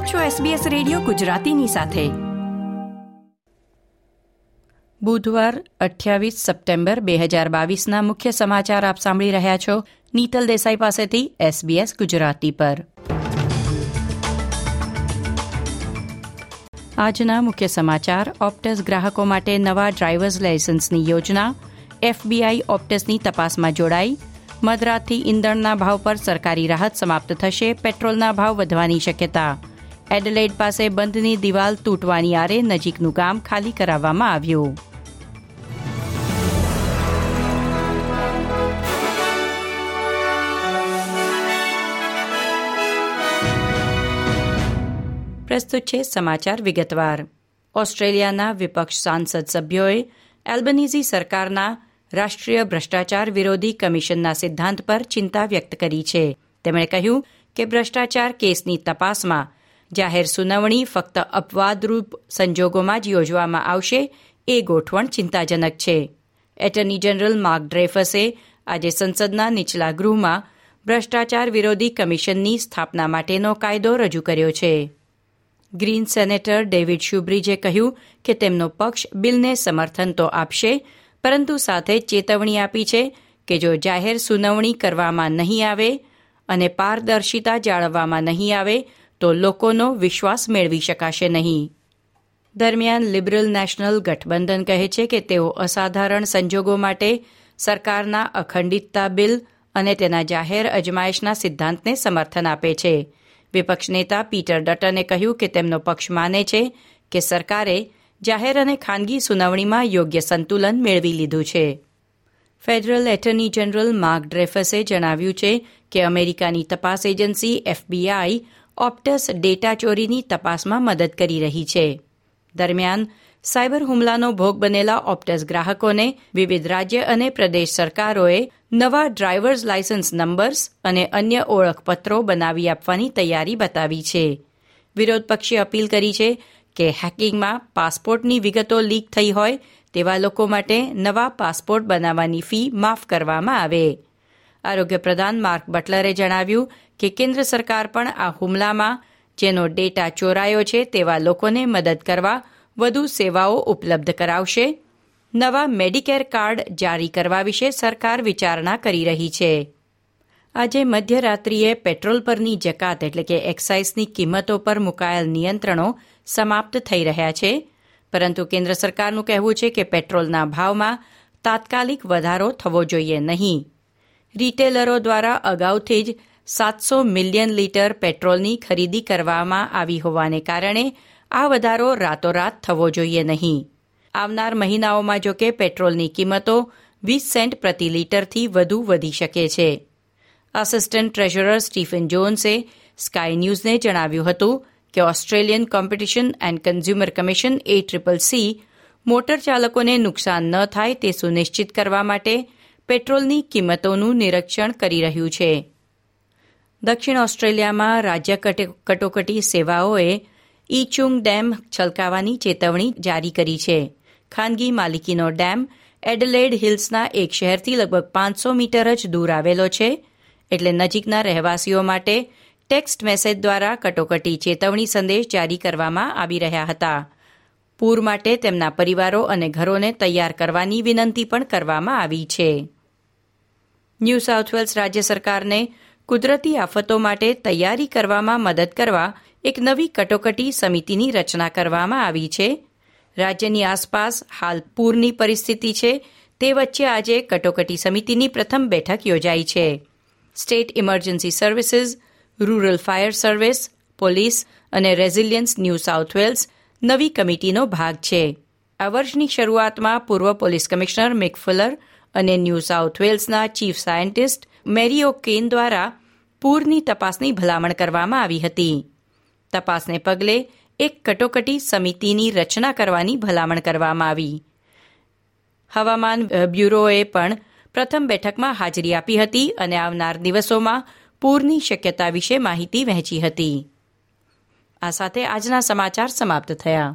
આપ છો SBS radio ગુજરાતીની સાથે. બુધવાર, અઠ્યાવીસ સપ્ટેમ્બર બે હજાર બાવીસના મુખ્ય સમાચાર આપ સાંભળી રહ્યા છો નીતલ દેસાઈ પાસેથી SBS ગુજરાતી પર. આજના મુખ્ય સમાચાર, ઓપ્ટસ ગ્રાહકો માટે નવા ડ્રાઇવર્સ લાયસન્સની યોજના, એફબીઆઈ ઓપ્ટસની તપાસમાં જોડાઈ, મધરાતથી ઇંધણના ભાવ પર સરકારી રાહત સમાપ્ત થશે, પેટ્રોલના ભાવ વધવાની શક્યતા એડલેઇડ પાસે બંધની દિવાલ તૂટવાની આરે નજીકનું ગામ ખાલી કરાવવામાં આવ્યું. પ્રસ્તુત છે સમાચાર વિગતવાર. ઓસ્ટ્રેલિયાના વિપક્ષ સાંસદ સભ્યોએ એલ્બનીઝી સરકારના રાષ્ટ્રીય ભ્રષ્ટાચાર વિરોધી કમિશનના સિદ્ધાંત પર ચિંતા વ્યક્ત કરી છે. તેમણે કહ્યું કે ભ્રષ્ટાચાર કેસની તપાસમાં જાહેર સુનાવણી ફક્ત અપવાદરૂપ સંજોગોમાં જ યોજવામાં આવશે, એ ગોઠવણ ચિંતાજનક છે. એટર્ની જનરલ માર્ક ડ્રેફસે આજે સંસદના નીચલા ગૃહમાં ભ્રષ્ટાચાર વિરોધી કમિશનની સ્થાપના માટેનો કાયદો રજૂ કર્યો છે. ગ્રીન સેનેટર ડેવિડ શુબ્રિજે કહ્યું કે તેમનો પક્ષ બિલને સમર્થન તો આપશે, પરંતુ સાથે ચેતવણી આપી છે કે જો જાહેર સુનાવણી કરવામાં નહીં આવે અને પારદર્શિતા જાળવવામાં નહીં આવે તો લોકોનો વિશ્વાસ મેળવી શકાશે નહીં. દરમિયાન લિબરલ નેશનલ ગઠબંધન કહે છે કે તેઓ અસાધારણ સંજોગો માટે સરકારના અખંડિતતા બિલ અને તેના જાહેર અજમાયશના સિદ્ધાંતને સમર્થન આપે છે. વિપક્ષ નેતા પીટર ડટને કહ્યું કે તેમનો પક્ષ માને છે કે સરકારે જાહેર અને ખાનગી સુનાવણીમાં યોગ્ય સંતુલન મેળવી લીધું છે. ફેડરલ એટર્ની જનરલ માર્ક ડ્રેફસે જણાવ્યું છે કે અમેરિકાની તપાસ એજન્સી એફબીઆઈ ઓપ્ટસ ડેટા ચોરીની તપાસમાં મદદ કરી રહી છે. દરમિયાન, સાયબર હુમલાનો ભોગ બનેલા ઓપ્ટસ ગ્રાહકોને વિવિધ રાજ્ય અને પ્રદેશ સરકારોએ નવા ડ્રાઇવર્સ લાયસન્સ નંબર્સ અને અન્ય ઓળખપત્રો બનાવી આપવાની તૈયારી બતાવી છે. વિરોધ પક્ષે અપીલ કરી છે કે હેકિંગમાં પાસપોર્ટની વિગતો લીક થઈ હોય તેવા લોકો માટે નવા પાસપોર્ટ બનાવવાની ફી માફ કરવામાં આવે. આરોગ્ય પ્રધાન માર્ક બટલરે જણાવ્યું કે કેન્દ્ર સરકાર પણ આ હુમલામાં, જેનો ડેટા ચોરાયો છે તેવા લોકોને મદદ કરવા વધુ સેવાઓ ઉપલબ્ધ કરાવશે. નવા મેડિકેર કાર્ડ જારી કરવા વિશે સરકાર વિચારણા કરી રહી છે. આજે મધ્યરાત્રિએ પેટ્રોલ પરની જકાત એટલે કે એક્સાઇઝની કિંમતો પર મુકાયેલ નિયંત્રણો સમાપ્ત થઈ રહ્યા છે. પરંતુ કેન્દ્ર સરકારનું કહેવું છે કે પેટ્રોલના ભાવમાં તાત્કાલિક વધારો થવો જોઈએ નહીં. રિટેલરો દ્વારા અગાઉથી જ સાતસો મિલિયન લીટર પેટ્રોલની ખરીદી કરવામાં આવી હોવાને કારણે આ વધારો રાતોરાત થવો જોઈએ નહીં. આવનાર મહિનાઓમાં જો કે પેટ્રોલની કિંમતો વીસ સેન્ટ પ્રતિ લીટરથી વધુ વધી શકે છે. આસિસ્ટન્ટ ટ્રેઝરર સ્ટીફન જોન્સે સ્કાય ન્યૂઝને જણાવ્યું હતું કે Australian competition and consumer commission A triple C motor ચાલકોને નુકસાન ન થાય તે સુનિશ્ચિત કરવા માટે પેટ્રોલની કિંમતોનું નિરીક્ષણ કરી રહ્યું છે. દક્ષિણ ઓસ્ટ્રેલિયામાં રાજ્ય કટોકટી સેવાઓએ ઈચુંગ ડેમ છલકાવાની ચેતવણી જારી કરી છે. ખાનગી માલિકીનો ડેમ એડલેડ હિલ્સના એક શહેરથી લગભગ પાંચસો મીટર જ દૂર આવેલો છે, એટલે નજીકના રહેવાસીઓ માટે ટેક્સ્ટ મેસેજ દ્વારા કટોકટી ચેતવણી સંદેશ જારી કરવામાં આવી રહ્યા હતા. પૂર માટે તેમના પરિવારો અને ઘરોને તૈયાર કરવાની વિનંતી પણ કરવામાં આવી છે. ન્યૂ સાઉથ વેલ્સ રાજ્ય સરકારને કુદરતી આફતો માટે તૈયારી કરવામાં મદદ કરવા એક નવી કટોકટી સમિતિની રચના કરવામાં આવી છે. રાજ્યની આસપાસ હાલ પૂરની પરિસ્થિતિ છે. તે વચ્ચે આજે કટોકટી સમિતિની પ્રથમ બેઠક યોજાઈ છે. State emergency services, rural fire service, police અને રેઝિલિયન્સ ન્યૂ સાઉથ વેલ્સ નવી કમિટીનો ભાગ છે. આ વર્ષની શરૂઆતમાં પૂર્વ પોલીસ કમિશનર મિક ફુલર અને ન્યૂ સાઉથ વેલ્સના ચીફ સાયન્ટિસ્ટ મેરીઓ કેન દ્વારા પૂરની તપાસની ભલામણ કરવામાં આવી હતી. તપાસને પગલે એક કટોકટી સમિતિની રચના કરવાની ભલામણ કરવામાં આવી. હવામાન બ્યુરોએ પણ પ્રથમ બેઠકમાં હાજરી આપી હતી અને આવનાર દિવસોમાં પૂરની શક્યતા વિશે માહિતી વહેંચી હતી. આ સાથે આજના સમાચાર સમાપ્ત થયા.